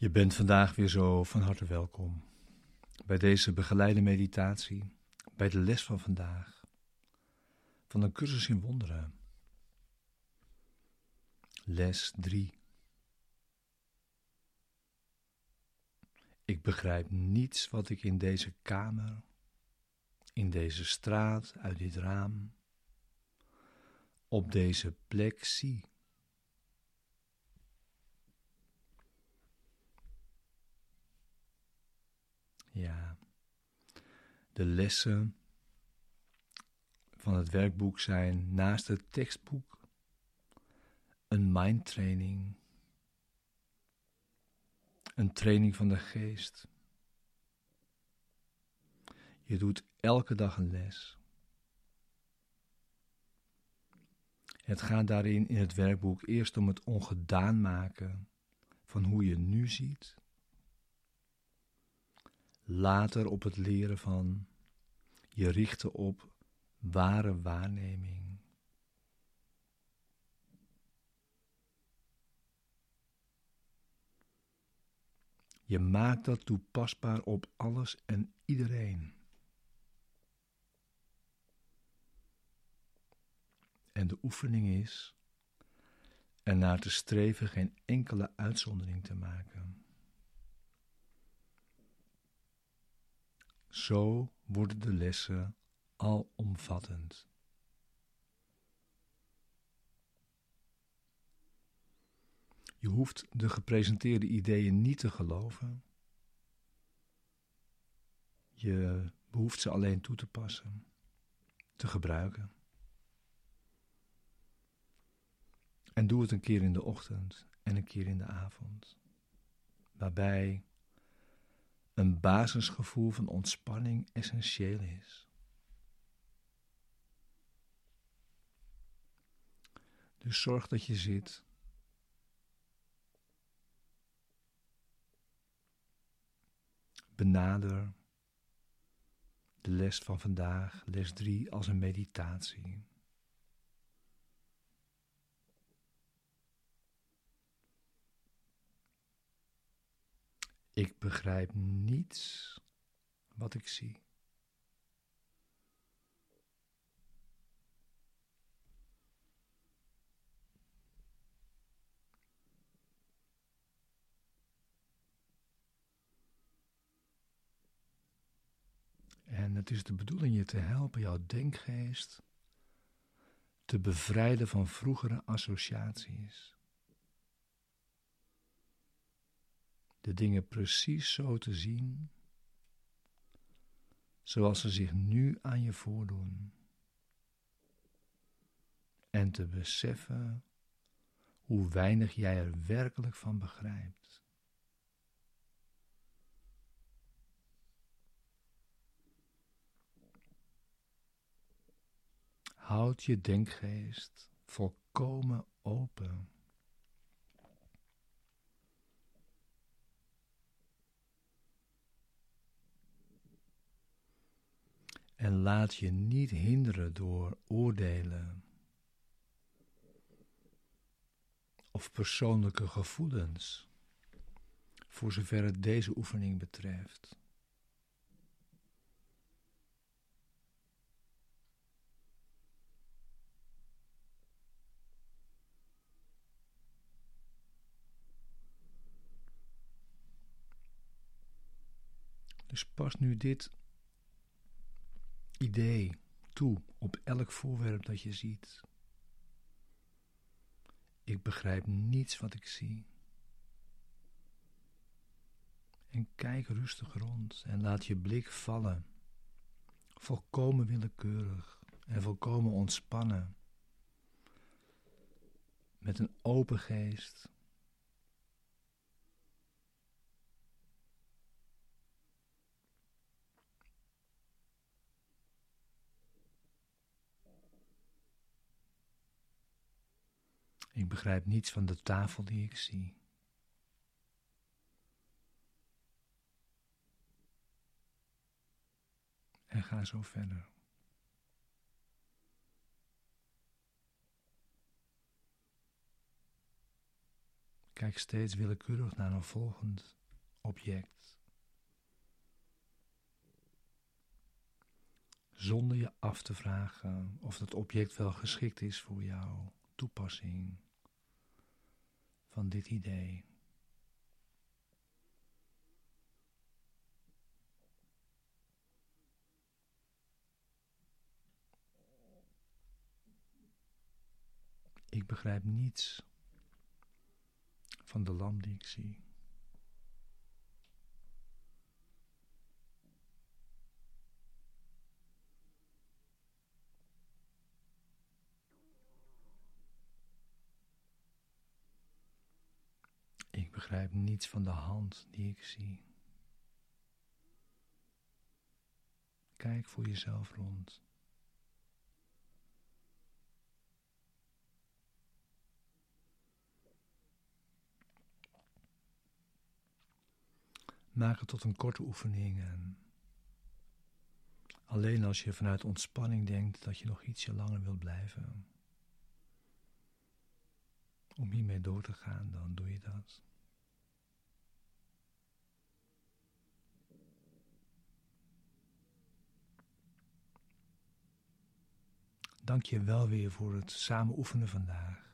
Je bent vandaag weer zo van harte welkom bij deze begeleide meditatie, bij de les van vandaag, van een cursus in wonderen. Les 3. Ik begrijp niets wat ik in deze kamer, in deze straat, uit dit raam, op deze plek zie. Ja, de lessen van het werkboek zijn naast het tekstboek een mindtraining, een training van de geest. Je doet elke dag een les. Het gaat daarin in het werkboek eerst om het ongedaan maken van hoe je nu ziet later op het leren van je richten op ware waarneming. Je maakt dat toepasbaar op alles en iedereen. En de oefening is ernaar te streven geen enkele uitzondering te maken. Zo worden de lessen alomvattend. Je hoeft de gepresenteerde ideeën niet te geloven. Je behoeft ze alleen toe te passen, te gebruiken. En doe het een keer in de ochtend en een keer in de avond, waarbij een basisgevoel van ontspanning essentieel is. Dus zorg dat je zit. Benader de les van vandaag, les 3, als een meditatie. Ik begrijp niets wat ik zie. En het is de bedoeling je te helpen jouw denkgeest te bevrijden van vroegere associaties. De dingen precies zo te zien, zoals ze zich nu aan je voordoen. En te beseffen hoe weinig jij er werkelijk van begrijpt. Houd je denkgeest volkomen open. En laat je niet hinderen door oordelen of persoonlijke gevoelens, voor zover het deze oefening betreft. Dus pas nu dit idee toe op elk voorwerp dat je ziet. Ik begrijp niets wat ik zie. En kijk rustig rond en laat je blik vallen, volkomen willekeurig en volkomen ontspannen, met een open geest Ik begrijp niets van de tafel die ik zie. En ga zo verder. Kijk steeds willekeurig naar een volgend object. Zonder je af te vragen of dat object wel geschikt is voor jouw toepassing van dit idee. Ik begrijp niets van de lamp die ik zie. Ik begrijp niets van de hand die ik zie. Kijk voor jezelf rond. Maak het tot een korte oefening en alleen als je vanuit ontspanning denkt dat je nog ietsje langer wilt blijven, om hiermee door te gaan, dan doe je dat. Dank je wel weer voor het samen oefenen vandaag.